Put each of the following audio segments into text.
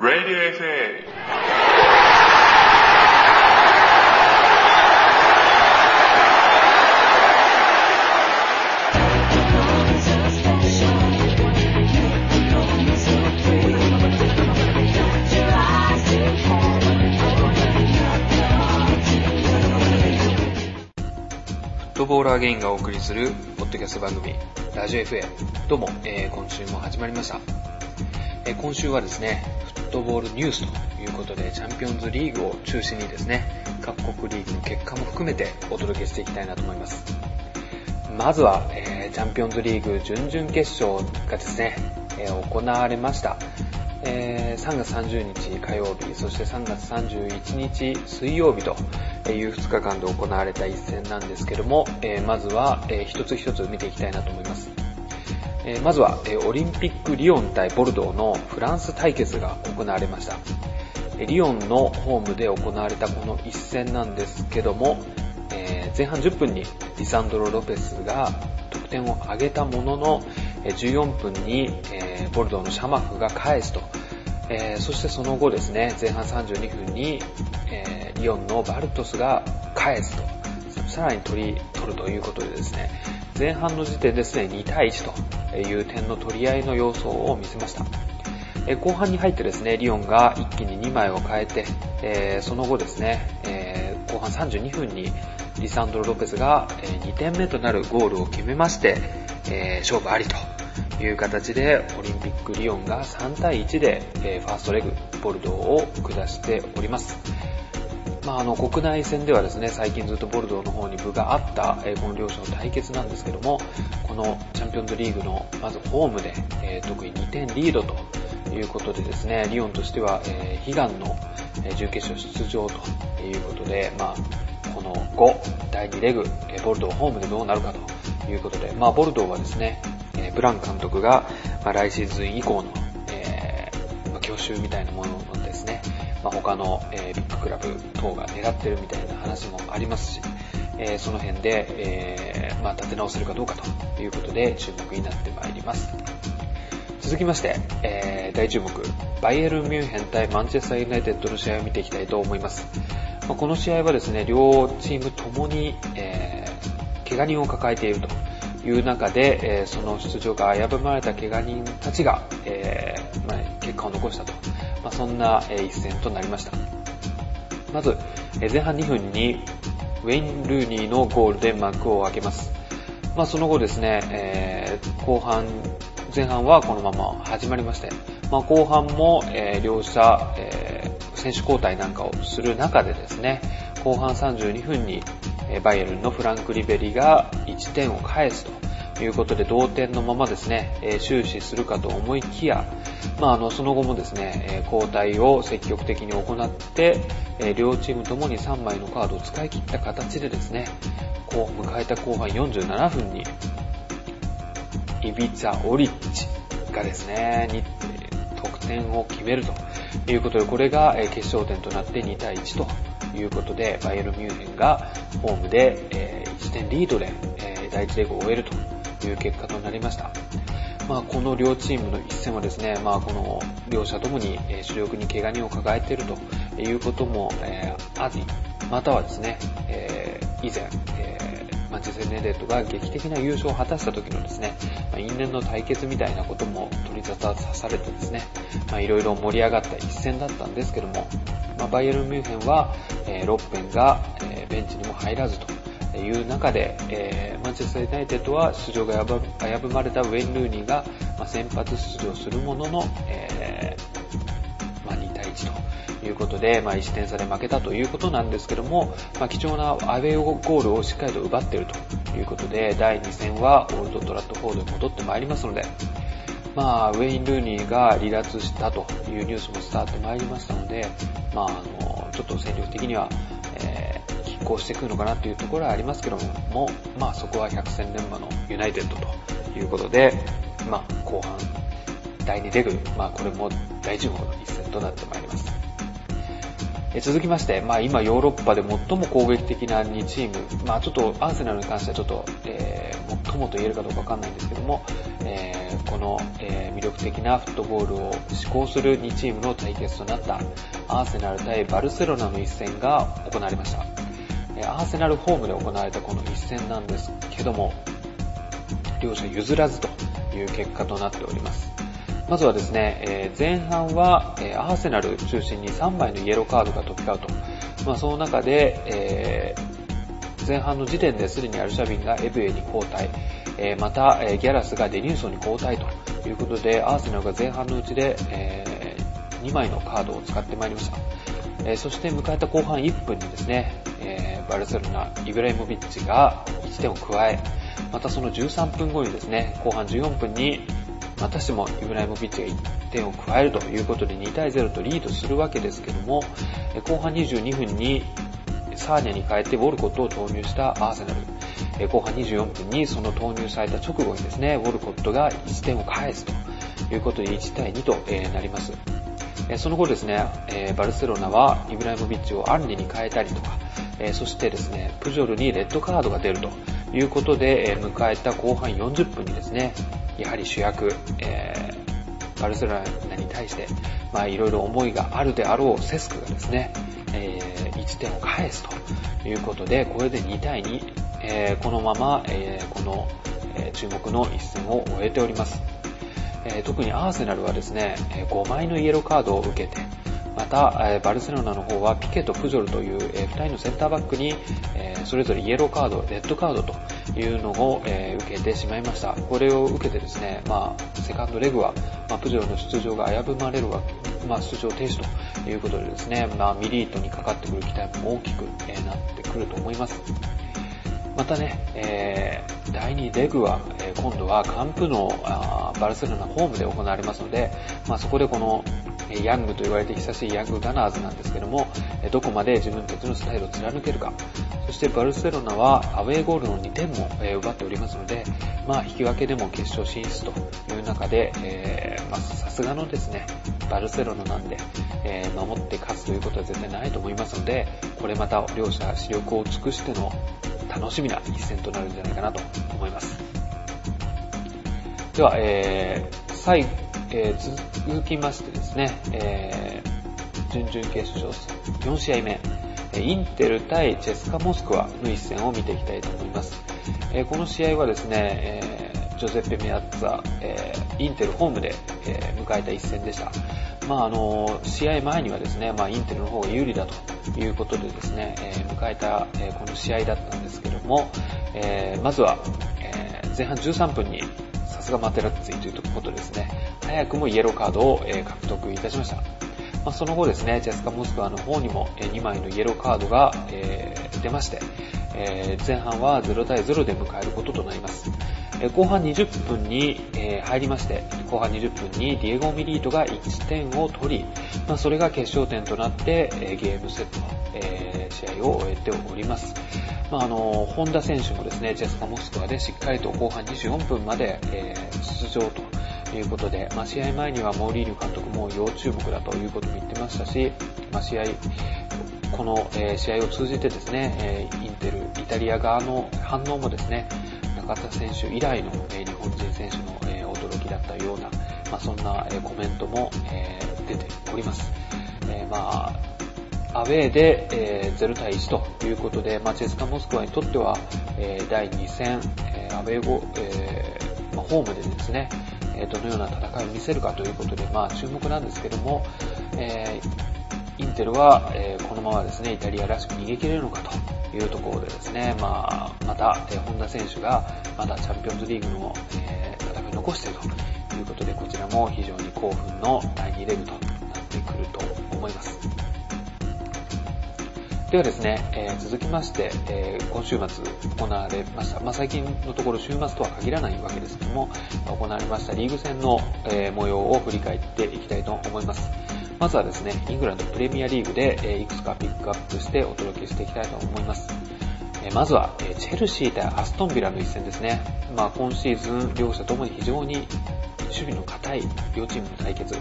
Radio FA フットボールアゲインがお送りするポッドキャスト番組ラジオ FA どうも、えー今週も始まりました、えー今週はですねットボールニュースということでチャンピオンズリーグを中心にですね各国リーグの結果も含めてお届けしていきたいなと思いますまずは、えーチャンピオンズリーグ準々決勝がですね、えー行われました、えー3月30日火曜日、そして3月31日水曜日という2日間で行われた一戦なんですけども、えーまずは、えー一つ一つ見ていきたいなと思います。えまずは、えオリンピックリヨン対ボルドーのフランス対決が行われました。えリヨンのホームで行われたこの一戦なんですけども、え前半10分にリサンドロ・ロペスが得点を挙げたものの、え14分に、えボルドーのシャマフが返すと、えそしてその後ですね、前半32分に、えリヨンのバルトスが返すと、さらに取り、取るということでですね、前半の時点ですでに2対1と。いう点の取り合いの様相を見せました。後半に入ってですね、リオンが一気に2枚を変えて、えーその後ですね、えー後半32分にリサンドロ・ロペスが2点目となるゴールを決めまして、えー勝負ありという形でオリンピックリオンが3対1で、えファーストレグ、ボルドーを下しております。まあ、あの国内戦ではですね最近ずっとボルドーの方に分があった、えーこの両者の対決なんですけどもこのチャンピオンズリーグのまずホームで、えー特に2点リードということでですねリオンとしては、えー悲願の、えー準決勝出場ということで、まあ、この5第2レグ、えーボルドーホームでどうなるかということで、まあ、ボルドーはですね、えーブラン監督が、まあ、来シーズン以降の、えーまあ、教習みたいなものですね、まあ、他の、えービッグクラブ等が狙ってるみたいな話もありますし、えーその辺で、えーまあ、立て直せるかどうかということで注目になってまいります。続きまして、えー大注目、バイエルン・ミュンヘン対マンチェスター・ユナイテッドの試合を見ていきたいと思います。まあこの試合はですね、両チームともに、えー怪我人を抱えているという中で、えーその出場が危ぶまれた怪我人たちが、えーまあ結果を残したと、まあ、そんな、えー一戦となりました。まず、え前半2分にウェイン・ルーニーのゴールで幕を開けます。まあ、その後ですね、えー後半、前半はこのまま始まりまして、まあ、後半も、えー両者、えー選手交代なんかをする中でですね、後半32分に、えバイエルンのフランク・リベリが1点を返すとということで同点のままですね、えー終始するかと思いきや、まあ、あのその後もですね、えー交代を積極的に行って、えー両チームともに3枚のカードを使い切った形でですね、こう迎えた後半47分にイビツァ・オリッチがですね、に得点を決めるということで、これが決勝点となって2対1ということで、バイエル・ミュンヘンがホームでえー1点リードでえー第1レグを終えると。いう結果となりました。まあ、この両チームの一戦はですね、まあ、この両者ともに主力に怪我人を抱えているということもえーあり、またはですね、えー以前、えーマンチェスター・ユナイテッドが劇的な優勝を果たした時のですね、まあ因縁の対決みたいなことも取り沙汰されてですね、まあ、いろいろ盛り上がった一戦だったんですけども、まあ、バイエルン・ミュンヘンは、えーロッペンが、えーベンチにも入らずという中で、えーマンチェスター・ユナイテッドは出場が危ぶまれたウェイン・ルーニーが、まあ、先発出場するものの、えーまあ、2対1ということで、まあ、1点差で負けたということなんですけども、まあ、貴重なアウェーゴールをしっかりと奪っているということで、第2戦はオールドトラットフォードに戻ってまいりますので、まあ、ウェイン・ルーニーが離脱したというニュースも伝わってまいりましたので、まあ、あの、ちょっと戦力的には、えー、拮抗してくるのかなというところはありますけども、まあ、そこは百戦錬磨のユナイテッドということで、まあ、後半、第2レグ、まあ、これも大注目の一戦となってまいります。え続きまして、まあ、今ヨーロッパで最も攻撃的な2チーム、まあ、ちょっとアーセナルに関してはちょっと、えー友と言えるかどうかわかんないんですけども、えー、この、えー、魅力的なフットボールを施行する2チームの対決となったアーセナル対バルセロナの一戦が行われました。アーセナルホームで行われたこの一戦なんですけども、両者譲らずという結果となっております。まずはですね、えー、前半は、えー、アーセナル中心に3枚のイエローカードが飛び交うと。まあ、その中で、えー、前半の時点ですでにアルシャビンがエブエに交代、えまた、えギャラスがデニューソンに交代ということで、アーセナルが前半のうちで、え2枚のカードを使ってまいりました。えそして迎えた後半1分にですね、えバルセロナ、イブライモビッチが1点を加え、またその13分後にですね、後半14分にまたしてもイブライモビッチが1点を加えるということで2対0とリードするわけですけども、後半22分にサーニャに変えてウォルコットを投入したアーセナル。後半24分にその投入された直後にですね、ウォルコットが1点を返すということで1対2となります。その後ですね、バルセロナはイブライモビッチをアンリに変えたりとか、そしてですね、プジョルにレッドカードが出るということで、迎えた後半40分にですね、やはり主役、えー、バルセロナに対して、まあいろいろ思いがあるであろうセスクがですね、えー、1点を返すということで、これで2対2、えー、このまま、えー、この、注目の一戦を終えております。え、特にアーセナルはですね、5枚のイエローカードを受けて、また、バルセロナの方はピケとプジョルという2人のセンターバックにそれぞれイエローカード、レッドカードというのを受けてしまいました。これを受けてですね、まあ、セカンドレグは、まあ、プジョルの出場が危ぶまれるわけ、まあ、出場停止ということでですね、まあ、ミリートにかかってくる期待も大きくなってくると思います。またね、えー、第2レグは、えー、今度はカンプのバルセロナホームで行われますので、まあ、そこでこのヤングと言われて久しいヤングガナーズなんですけども、どこまで自分たちのスタイルを貫けるか。そしてバルセロナはアウェーゴールの2点も奪っておりますので、まあ引き分けでも決勝進出という中で、えー、まあさすがのですね、バルセロナなんで、えー、守って勝つということは絶対ないと思いますので、これまた両者視力を尽くしての楽しみな一戦となるんじゃないかなと思います。では、えー、最、えー、続きましてですね、えー、準々決勝4試合目、インテル対チェスカモスクワの一戦を見ていきたいと思います。えー、この試合はですね、えー、ジョゼッペ・メアッツァ、えー、インテルホームで、え、迎えた一戦でした。まああの、試合前にはですね、まあインテルの方が有利だということでですね、えー、迎えた、えー、この試合だったんですけども、えー、まずは、え、前半13分にさすがマテラッツィということですね、早くもイエローカードを、え獲得いたしました。まあ、その後ですね、チェスカモスクワの方にも、え2枚のイエローカードが、え出まして、え前半は0対0で迎えることとなります。え後半20分に、え入りまして、後半20分にディエゴ・ミリートが1点を取り、まあ、それが決勝点となって、えゲームセット、え試合を終えております。まあ、あの、本田選手もですね、ジェスカモスクワでしっかりと後半24分まで、え、出場ということで、まあ、試合前にはモーリーニュ監督も要注目だということも言ってましたし、まあ、試合、この、えー、試合を通じてですね、えー、インテル、イタリア側の反応もですね、中田選手以来の、えー、日本人選手の、え、ったような、まあ、そんな、え、コメントも、え、出ております。え、まあアウェーで、え、0対1ということで、まあ、チェスカモスクワにとっては、え、第2戦、えー、アウェー後、えまあ、ホームでですね、え、どのような戦いを見せるかということで、まあ、注目なんですけども、えー、インテルは、えー、このままですね、イタリアらしく逃げ切れるのかというところでですね、まあ、また、えー、本田選手がまだチャンピオンズリーグの、えー、戦いを残しているということで、こちらも非常に興奮の第2レグとなってくると思います。ではですね、えー、続きまして、えー、今週末行われました、まあ、最近のところ週末とは限らないわけですけども、行われましたリーグ戦の、えー、模様を振り返っていきたいと思います。まずはですね、イングランドプレミアリーグで、えいくつかピックアップしてお届けしていきたいと思います。えまずは、えチェルシー対アストンビラの一戦ですね。まあ、今シーズン両者ともに非常に守備の硬い両チームの対決、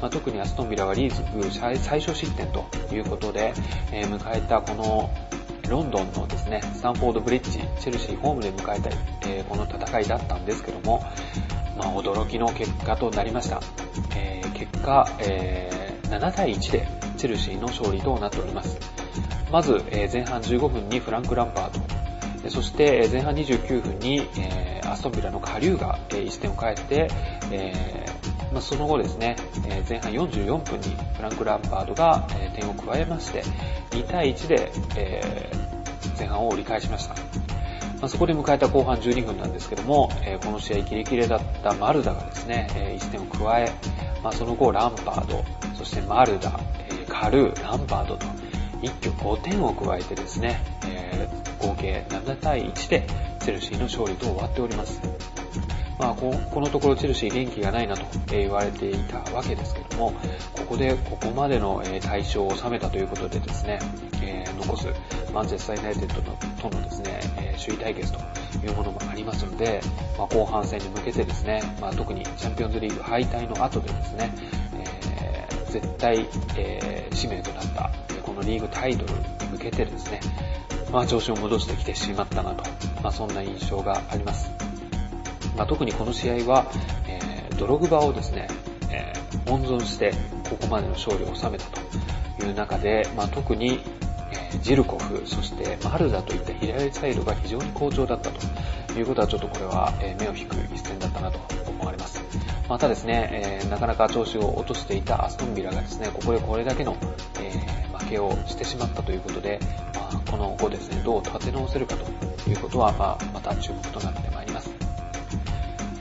まあ、特にアストンビラはリーズ最小失点ということで、え、迎えたこのロンドンのですね、スタンフォードブリッジ、チェルシーホームで迎えたい、えこの戦いだったんですけども、まあ、驚きの結果となりました。えー、結果、えー、7対1でチェルシーの勝利となっております。まず、え、前半15分にフランク・ランパード、そして前半29分に、え、アストンビラの下流が、えー、1点を返って、えま、その後ですね、え、前半44分にフランク・ランパードが、え、点を加えまして、2対1で、え、前半を折り返しました。ま、そこで迎えた後半12分なんですけども、え、この試合キレキレだったマルダがですね、え、1点を加え、ま、その後ランパード、そしてマルダ、え、カルー、ランパードと一挙5点を加えてですね、えー、合計7対1でチェルシーの勝利と終わっております。まあ、このところチェルシー元気がないなと言われていたわけですけども、ここでここまでの対象を収めたということでですね、えー、残すマンチェスター・ユナイテッドのとのですね、え首位対決というものもありますので、まあ、後半戦に向けてですね、まあ、特にチャンピオンズリーグ敗退の後でですね、えー、絶対、えー、使命となったリーグタイトルに向けてですね、まあ、調子を戻してきてしまったなと、まあ、そんな印象があります。まあ、特にこの試合は、えー、ドログバをですね、えー、温存してここまでの勝利を収めたという中で、まあ、特に、え、ジルコフ、そしてマルダといった左サイドが非常に好調だったということはちょっとこれは、え目を引く一戦だったなと思われます。またですね、えー、なかなか調子を落としていたアストンビラがですね、ここでこれだけの、えー、負けをしてしまったということで、まあ、この後ですね、どう立て直せるかということは、まあ、また注目となってまいります。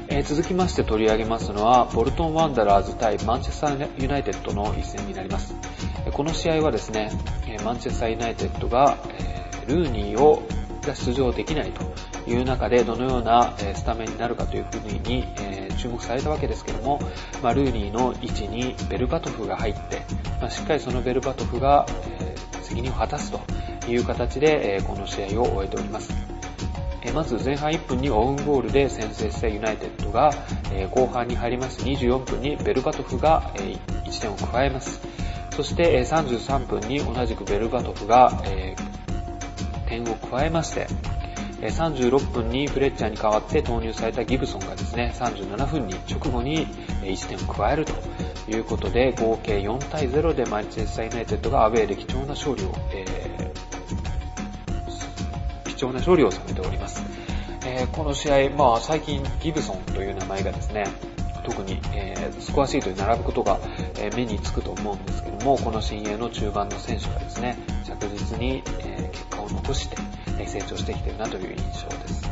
えー、続きまして取り上げますのは、ボルトンワンダラーズ対マンチェスターユナイテッドの一戦になります。この試合はですね、マンチェスターユナイテッドが、ルーニーをが出場できないという中でどのようなスタメンになるかというふうに注目されたわけですけども、ま、ルーニーの位置にベルバトフが入って、ま、しっかりそのベルバトフが責任を果たすという形でこの試合を終えております。まず前半1分にオウンゴールで先制したユナイテッドが、後半に入ります24分にベルバトフが1点を加えます。そして33分に同じくベルバトフが点を加えまして、36分にフレッチャーに代わって投入されたギブソンがですね、37分に直後に1点を加えるということで、合計4対0でマンチェスターユナイテッドがアウェーで貴重な勝利を、えー、貴重な勝利を収めております。えー、この試合、まあ最近ギブソンという名前がですね、特に、えー、スコアシートに並ぶことが、えー、目につくと思うんですけども、この新鋭の中盤の選手がですね、着実に、えー、結果を残して、成長してきてるなという印象です。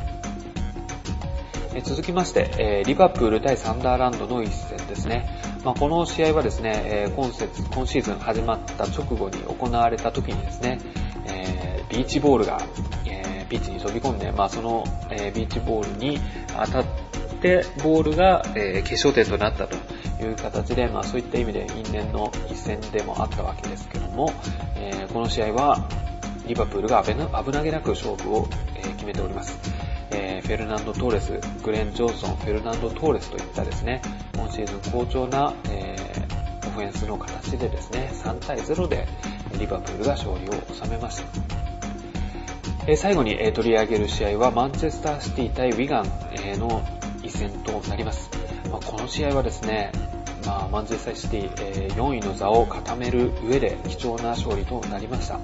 え続きまして、えリバプール対サンダーランドの一戦ですね。まあ、この試合はですね、え今節、今シーズン始まった直後に行われた時にですね、えビーチボールが、えピッチに飛び込んで、まあ、その、えビーチボールに当たっで、ボールが、え、決勝点となったという形で、まあそういった意味で因縁の一戦でもあったわけですけども、え、この試合はリバプールが危なげなく勝負を、え、決めております。え、フェルナンド・トーレス、グレン・ジョンソン、フェルナンド・トーレスといったですね、今シーズン好調な、え、オフェンスの形でですね、3対0でリバプールが勝利を収めました。え最後に、え取り上げる試合はマンチェスターシティ対ウィガン、えの一戦となります。まあ、この試合はですね、まあ、マンチェスターシティ、えー、4位の座を固める上で貴重な勝利となりました。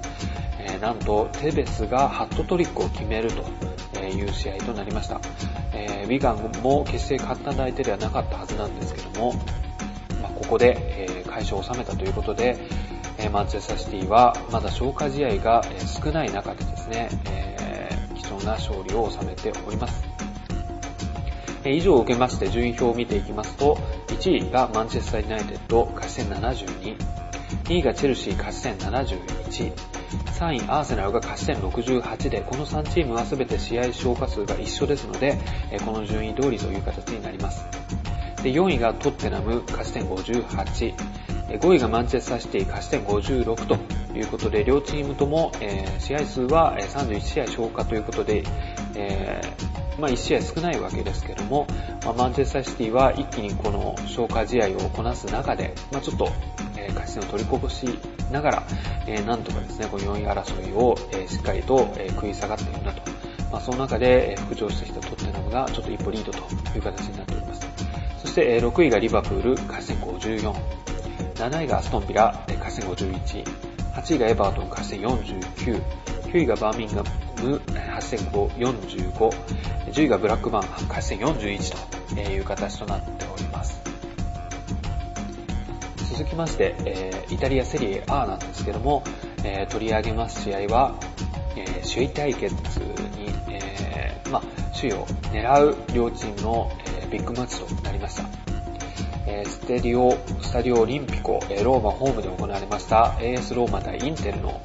なんと、テベスがハットトリックを決めるという試合となりました。えー、ウィガンも決して簡単な相手ではなかったはずなんですけども、まあ、ここで、えー、快勝を収めたということで、え、マンチェスターシティはまだ消化試合が少ない中でですね、えー、貴重な勝利を収めております。以上を受けまして順位表を見ていきますと、1位がマンチェスターユナイテッド勝ち点72、2位がチェルシー勝ち点71、3位アーセナルが勝ち点68で、この3チームは全て試合消化数が一緒ですので、この順位通りという形になります。で4位がトッテナム勝ち点58、5位がマンチェスターシティ勝ち点56ということで、両チームとも、え試合数は31試合消化ということで、えーまあ、1試合少ないわけですけども、まあ、マンチェスターシティは一気にこの消化試合をこなす中で、まあ、ちょっと、ええ勝ち点を取りこぼしながら、えなんとかですね、この4位争いを、えしっかりと、え食い下がっているなと。まあ、その中で、え復調してきたトッテナムがちょっと一歩リードという形になっております。そして、え6位がリバプール、勝ち点54。7位がアストンビラ、勝ち点51。8位がエバートン、勝ち点49。9位がバーミンガム、勝ち点45。10位がブラックバン、勝ち点41という形となっております。続きまして、えー、イタリアセリエ A なんですけども、えー、取り上げます試合は、えー、首位対決に、えー、ま、首位を狙う両チームの、え、ビッグマッチとなりました。え、ステディオ、スタディオオリンピコ、え、ローマホームで行われました AS ローマ対インテルの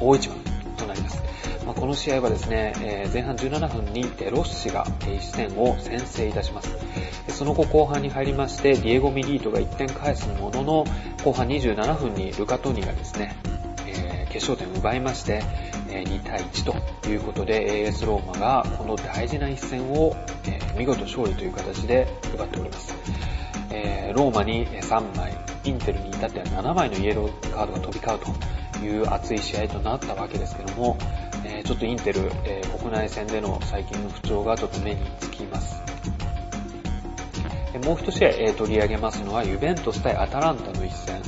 大一番となります。まあ、この試合はですね、え、前半17分にデロッシが1点を先制いたします。その後後半に入りまして、ディエゴ・ミリートが1点返すものの、後半27分にルカトニがですね、えー、決勝点を奪いまして、え、2対1ということで AS ローマがこの大事な一戦を、え、見事勝利という形で奪っております。え、ローマに3枚、インテルに至っては7枚のイエローカードが飛び交うという熱い試合となったわけですけども、えちょっとインテル、え国内戦での最近の不調がちょっと目につきます。もう一試合、え取り上げますのはユベントス対アタランタの一戦。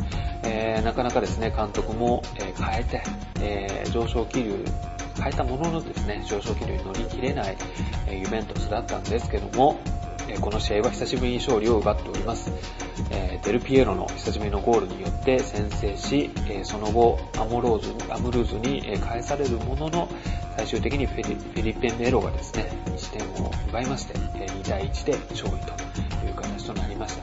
えー、なかなかですね、監督も、え変えて、えー、上昇気流、変えたもののですね、上昇気流に乗り切れない、えユベントスだったんですけども、えこの試合は久しぶりに勝利を奪っております。えデルピエロの久しぶりのゴールによって先制し、えその後、アモローズに、アムルーズに、え返されるものの、最終的にフェリフェリペ・メロがですね、1点を奪いまして、え2対1で勝利という形となりました。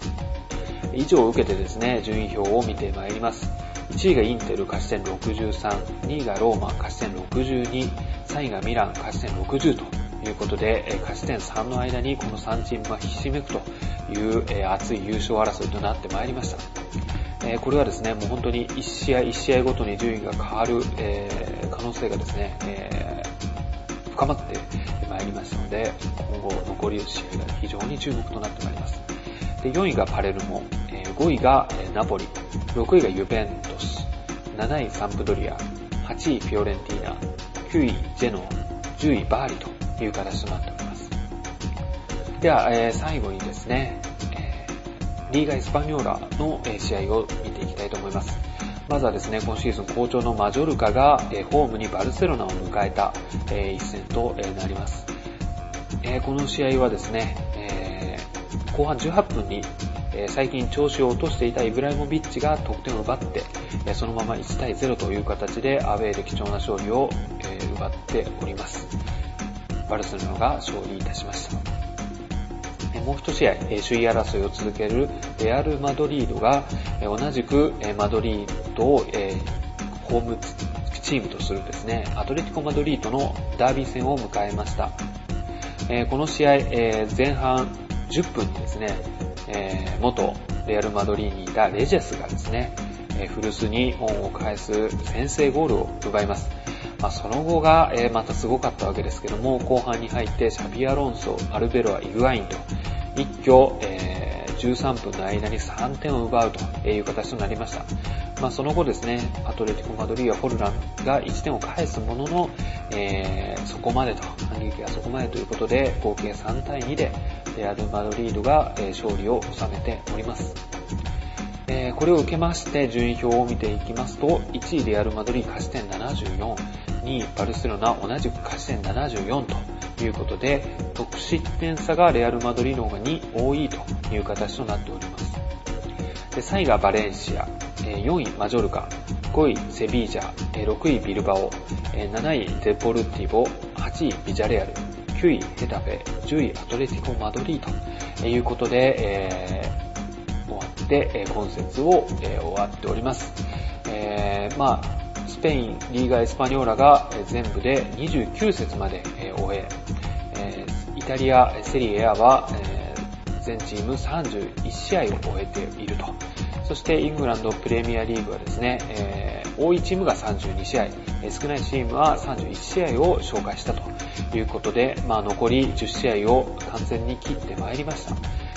以上を受けてですね、順位表を見てまいります。1位がインテル勝ち点63、2位がローマ勝ち点62、3位がミラン勝ち点60ということで、勝ち点3の間にこの3チームがひしめくという、熱い優勝争いとなってまいりました。これはですね、もう本当に1試合1試合ごとに順位が変わる、可能性がですね、深まってりましたので、今後残り試合が非常に注目となってまいります。で4位がパレルモ、5位がナポリ、6位がユベントス、7位サンプドリア、8位フィオレンティーナ、9位ジェノア、10位バーリという形となっております。では、え、最後にですね、え、リーガ・エスパニョーラの、え試合を見ていきたいと思います。まずはですね、今シーズン好調のマジョルカが、えホームにバルセロナを迎えた、え一戦と、えなります。えこの試合はですね、え後半18分に、え最近調子を落としていたイブライモビッチが得点を奪って、えそのまま1対0という形でアウェーで貴重な勝利を、え奪っております。バルセロナが勝利いたしました。もう一試合、首位争いを続けるレアル・マドリードが同じくマドリードをホームチームとするですね、アトレティコ・マドリードのダービー戦を迎えました。この試合、前半10分にですね、元レアル・マドリーにいたレジェスがですね、古巣に恩を返す先制ゴールを奪います。まあ、その後が、え、またすごかったわけですけども、後半に入ってシャビアロンソ、アルベロア、イグアインと、一挙、えー、13分の間に3点を奪うという形となりました。まあ、その後ですね、アトレティコ・マドリーはフォルランが1点を返すものの、えー、そこまでと、反撃はそこまでということで、合計3対2で、レアル・マドリードが、勝利を収めております。えー、これを受けまして順位表を見ていきますと、1位レアル・マドリー勝ち点74、2位バルセロナ同じく勝ち点74ということで、得失点差がレアル・マドリーの方が2多いという形となっております。で3位がバレンシア、4位マジョルカ、5位セビージャ、6位ビルバオ、7位デポルティボ、8位ビジャレアル、9位ヘタフェ、10位アトレティコ・マドリーということで、えー、終わって、え今節を、えー、終わっております。えー、まあスペイン、リーガ・エスパニョーラが全部で29節まで終え、イタリア、セリエアは全チーム31試合を終えていると。そしてイングランドプレミアリーグはですね、えー、多いチームが32試合、少ないチームは31試合を紹介したということで、まあ、残り10試合を完全に切ってまいりました。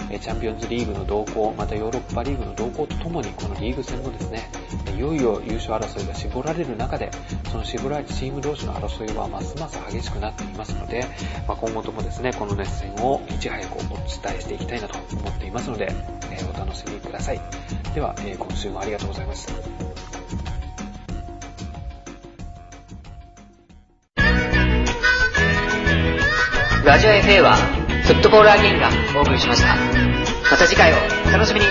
チャンピオンズリーグの動向、またヨーロッパリーグの動向とともに、このリーグ戦もですね、いよいよ優勝争いが絞られる中で、その絞られたチーム同士の争いはますます激しくなっていますので、まあ、今後ともですね、この熱戦をいち早くお伝えしていきたいなと思っていますので、え、お楽しみください。では、え、今週もありがとうございました。ラジオ FA はフットボールアゲインがお送りしました。また次回をお楽しみに